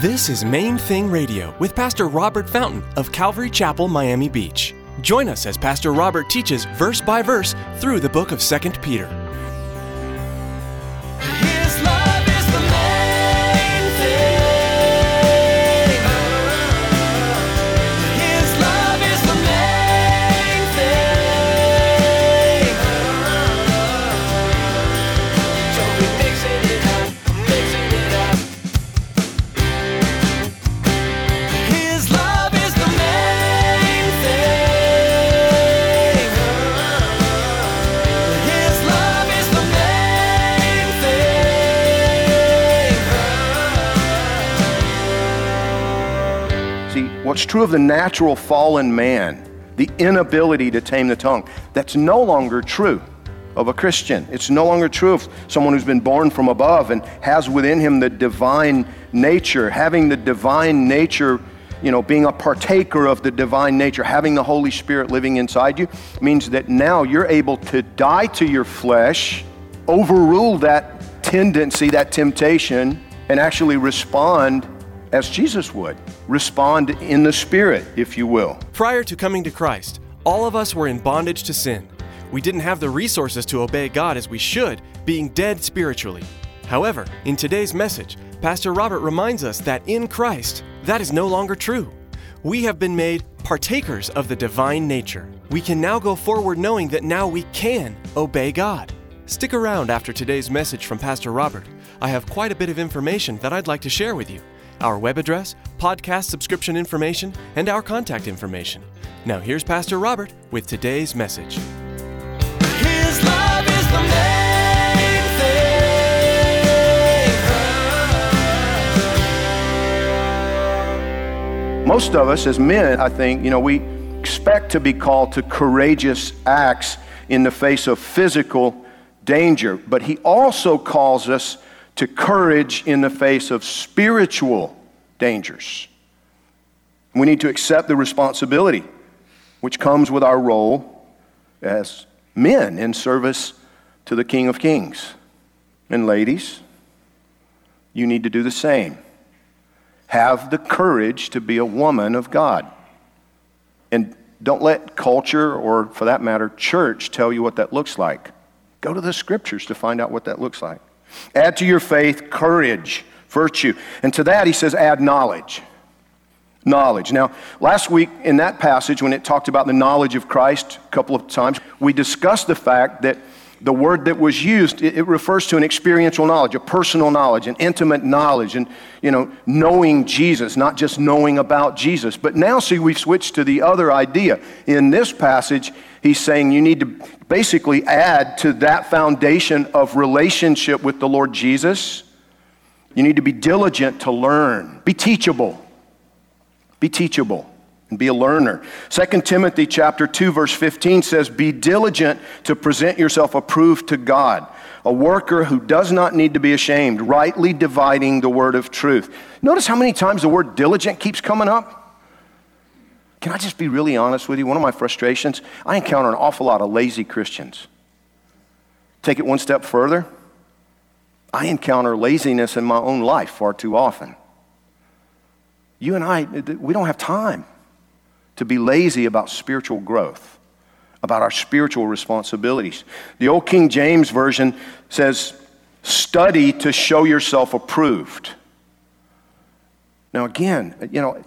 This is Main Thing Radio with Pastor Robert Fountain of Calvary Chapel, Miami Beach. Join us as Pastor Robert teaches verse by verse through the book of 2 Peter. See, what's true of the natural fallen man, the inability to tame the tongue, that's no longer true of a Christian. It's no longer true of someone who's been born from above and has within him the divine nature. Having the divine nature, you know, being a partaker of the divine nature, having the Holy Spirit living inside you, means that now you're able to die to your flesh, overrule that tendency, that temptation, and actually respond as Jesus would. Respond in the Spirit, if you will. Prior to coming to Christ, all of us were in bondage to sin. We didn't have the resources to obey God as we should, being dead spiritually. However, in today's message, Pastor Robert reminds us that in Christ, that is no longer true. We have been made partakers of the divine nature. We can now go forward knowing that now we can obey God. Stick around after today's message from Pastor Robert. I have quite a bit of information that I'd like to share with you our web address, podcast subscription information, and our contact information. Now, here's Pastor Robert with today's message. His love is the main. Most of us as men, I think, you know, we expect to be called to courageous acts in the face of physical danger, but he also calls us to courage in the face of spiritual dangers. We need to accept the responsibility which comes with our role as men in service to the King of Kings. And ladies, you need to do the same. Have the courage to be a woman of God. And don't let culture, or for that matter, church, tell you what that looks like. Go to the scriptures to find out what that looks like. Add to your faith courage, virtue. And to that, he says, add knowledge. Knowledge. Now, last week in that passage, when it talked about the knowledge of Christ a couple of times, we discussed the fact that the word that was used, it, it refers to an experiential knowledge, a personal knowledge, an intimate knowledge, and, you know, knowing Jesus, not just knowing about Jesus. But now, see, we've switched to the other idea. In this passage, he's saying you need to basically add to that foundation of relationship with the Lord Jesus. You need to be diligent to learn, be teachable. Be teachable and be a learner. 2 Timothy chapter 2 verse 15 says, "Be diligent to present yourself approved to God, a worker who does not need to be ashamed, rightly dividing the word of truth." Notice how many times the word diligent keeps coming up? Can I just be really honest with you? One of my frustrations, I encounter an awful lot of lazy Christians. Take it one step further, I encounter laziness in my own life far too often. You and I, we don't have time to be lazy about spiritual growth, about our spiritual responsibilities. The old King James Version says, study to show yourself approved. Now, again, you know,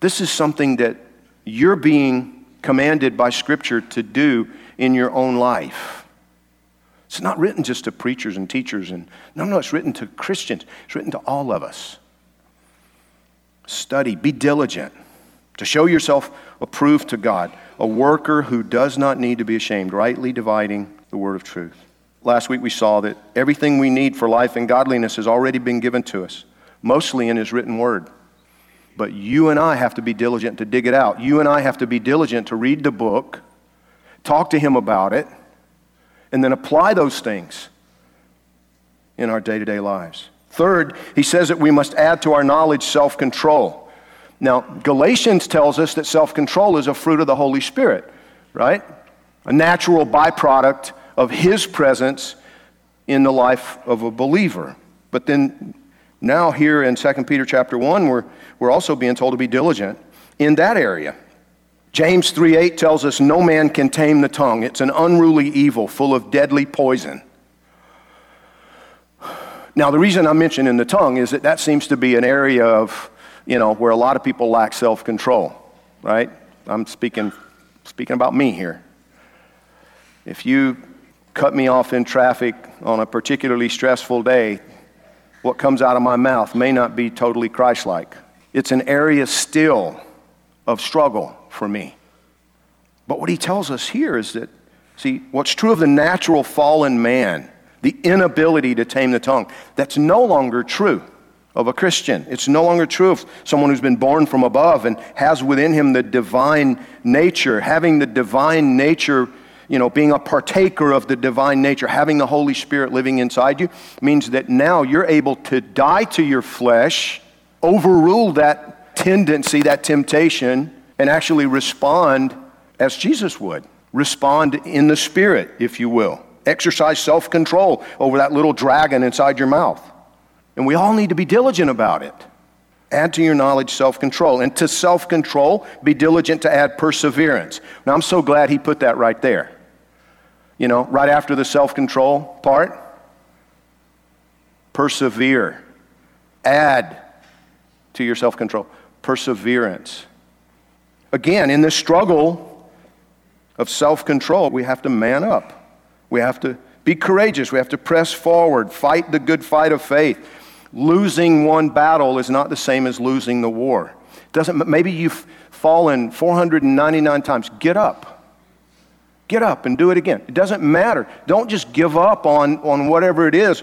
this is something that you're being commanded by Scripture to do in your own life. It's not written just to preachers and teachers, and no, no, it's written to Christians. It's written to all of us. Study, be diligent to show yourself approved to God, a worker who does not need to be ashamed, rightly dividing the word of truth. Last week we saw that everything we need for life and godliness has already been given to us, mostly in His written word. But you and I have to be diligent to dig it out. You and I have to be diligent to read the book, talk to Him about it, and then apply those things in our day to day lives. Third, he says that we must add to our knowledge self control. Now, Galatians tells us that self control is a fruit of the Holy Spirit, right? A natural byproduct of His presence in the life of a believer. But then Now, here in 2 Peter chapter 1, we're, we're also being told to be diligent in that area. James 3 8 tells us, No man can tame the tongue. It's an unruly evil full of deadly poison. Now, the reason I'm mentioning the tongue is that that seems to be an area of, you know, where a lot of people lack self control, right? I'm speaking, speaking about me here. If you cut me off in traffic on a particularly stressful day, what comes out of my mouth may not be totally Christ like. It's an area still of struggle for me. But what he tells us here is that, see, what's true of the natural fallen man the inability to tame the tongue. That's no longer true of a Christian. It's no longer true of someone who's been born from above and has within him the divine nature. Having the divine nature, you know, being a partaker of the divine nature, having the Holy Spirit living inside you, means that now you're able to die to your flesh, overrule that tendency, that temptation, and actually respond as Jesus would. Respond in the Spirit, if you will. Exercise self control over that little dragon inside your mouth. And we all need to be diligent about it. Add to your knowledge self control. And to self control, be diligent to add perseverance. Now, I'm so glad he put that right there. You know, right after the self control part, persevere. Add to your self control perseverance. Again, in this struggle of self control, we have to man up. We have to be courageous. We have to press forward, fight the good fight of faith. Losing one battle is not the same as losing the war. Doesn't, maybe you've fallen 499 times. Get up. Get up and do it again. It doesn't matter. Don't just give up on, on whatever it is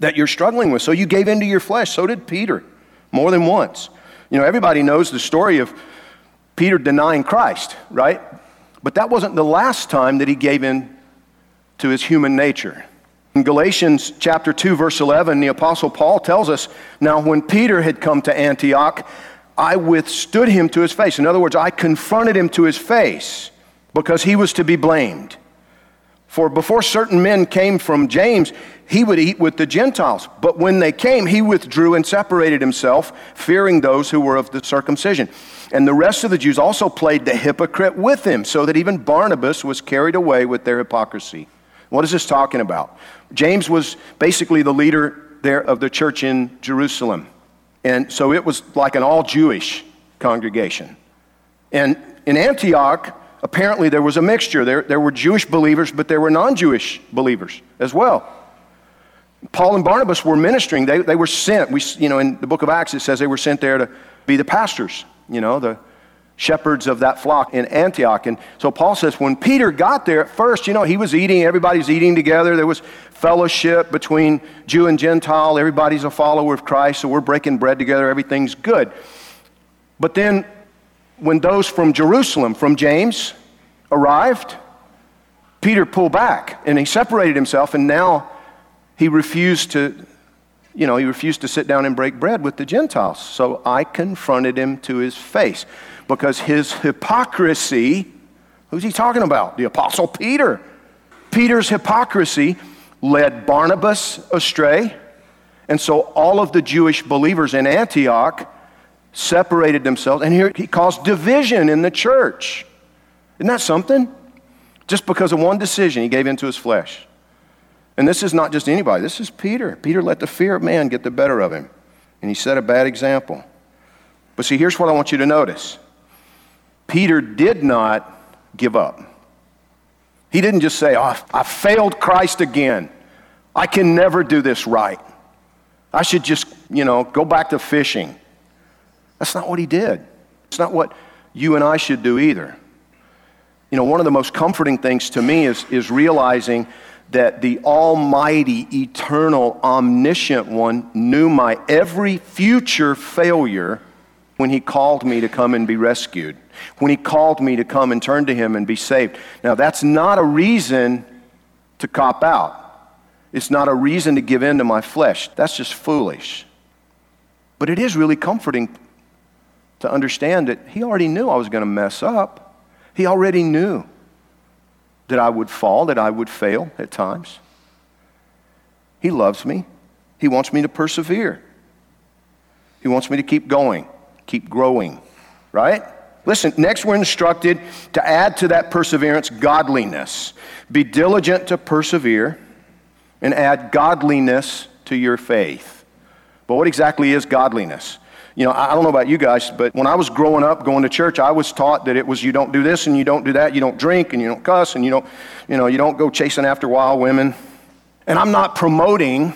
that you're struggling with. So you gave into your flesh. So did Peter, more than once. You know, everybody knows the story of Peter denying Christ, right? But that wasn't the last time that he gave in to his human nature. In Galatians chapter 2 verse 11, the apostle Paul tells us, "Now when Peter had come to Antioch, I withstood him to his face. In other words, I confronted him to his face because he was to be blamed. For before certain men came from James, he would eat with the Gentiles. But when they came, he withdrew and separated himself, fearing those who were of the circumcision. And the rest of the Jews also played the hypocrite with him, so that even Barnabas was carried away with their hypocrisy. What is this talking about? James was basically the leader there of the church in Jerusalem. And so it was like an all Jewish congregation. And in Antioch, apparently there was a mixture. There, there were Jewish believers, but there were non Jewish believers as well. Paul and Barnabas were ministering. They, they were sent. We, you know, in the book of Acts, it says they were sent there to be the pastors, you know, the, shepherds of that flock in Antioch. And so Paul says, when Peter got there at first, you know, he was eating, everybody's eating together. There was fellowship between Jew and Gentile. Everybody's a follower of Christ, so we're breaking bread together. Everything's good. But then when those from Jerusalem, from James, arrived, Peter pulled back and he separated himself, and now he refused to. You know, he refused to sit down and break bread with the Gentiles. So I confronted him to his face because his hypocrisy, who's he talking about? The Apostle Peter. Peter's hypocrisy led Barnabas astray. And so all of the Jewish believers in Antioch separated themselves. And here he caused division in the church. Isn't that something? Just because of one decision, he gave into his flesh. And this is not just anybody, this is Peter. Peter let the fear of man get the better of him. And he set a bad example. But see, here's what I want you to notice Peter did not give up. He didn't just say, oh, I failed Christ again. I can never do this right. I should just, you know, go back to fishing. That's not what he did. It's not what you and I should do either. You know, one of the most comforting things to me is, is realizing that the Almighty, eternal, omniscient one knew my every future failure when he called me to come and be rescued when he called me to come and turn to him and be saved. Now, that's not a reason to cop out. It's not a reason to give in to my flesh. That's just foolish. But it is really comforting to understand that he already knew I was going to mess up. He already knew that I would fall, that I would fail at times. He loves me. He wants me to persevere. He wants me to keep going, keep growing, right? Listen, next we're instructed to add to that perseverance godliness. Be diligent to persevere and add godliness to your faith. But what exactly is godliness? You know, I don't know about you guys, but when I was growing up going to church, I was taught that it was you don't do this and you don't do that, you don't drink and you don't cuss and you don't, you know, you don't go chasing after wild women. And I'm not promoting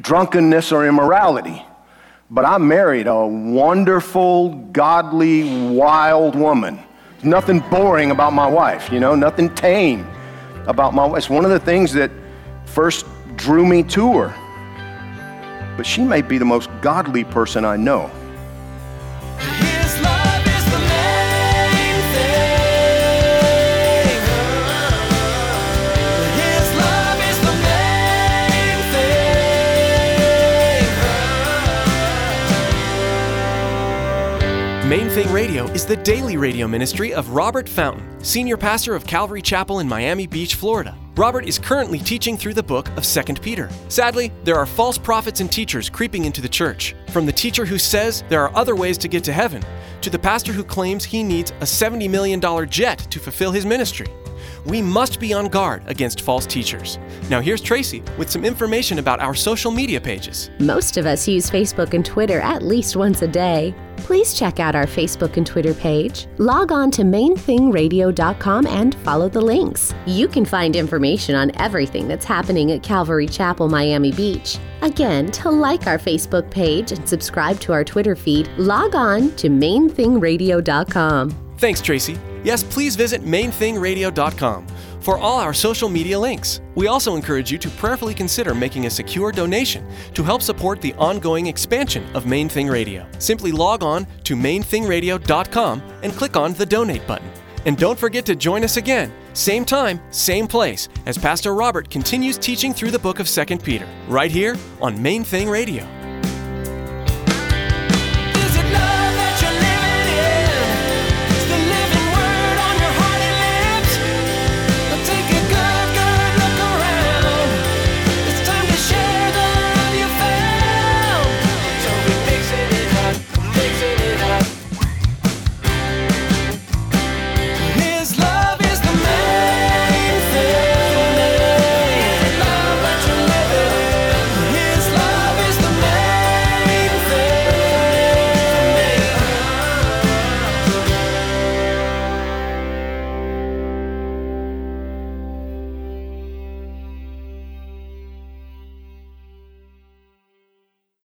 drunkenness or immorality, but I married a wonderful, godly, wild woman. There's nothing boring about my wife, you know, nothing tame about my wife. It's one of the things that first drew me to her but she may be the most godly person I know. Main Thing Radio is the daily radio ministry of Robert Fountain, senior pastor of Calvary Chapel in Miami Beach, Florida. Robert is currently teaching through the book of 2 Peter. Sadly, there are false prophets and teachers creeping into the church. From the teacher who says there are other ways to get to heaven, to the pastor who claims he needs a $70 million jet to fulfill his ministry. We must be on guard against false teachers. Now, here's Tracy with some information about our social media pages. Most of us use Facebook and Twitter at least once a day. Please check out our Facebook and Twitter page. Log on to mainthingradio.com and follow the links. You can find information on everything that's happening at Calvary Chapel, Miami Beach. Again, to like our Facebook page and subscribe to our Twitter feed, log on to mainthingradio.com. Thanks, Tracy. Yes, please visit mainthingradio.com for all our social media links. We also encourage you to prayerfully consider making a secure donation to help support the ongoing expansion of Main Thing Radio. Simply log on to mainthingradio.com and click on the donate button. And don't forget to join us again, same time, same place, as Pastor Robert continues teaching through the book of 2 Peter, right here on Main Thing Radio.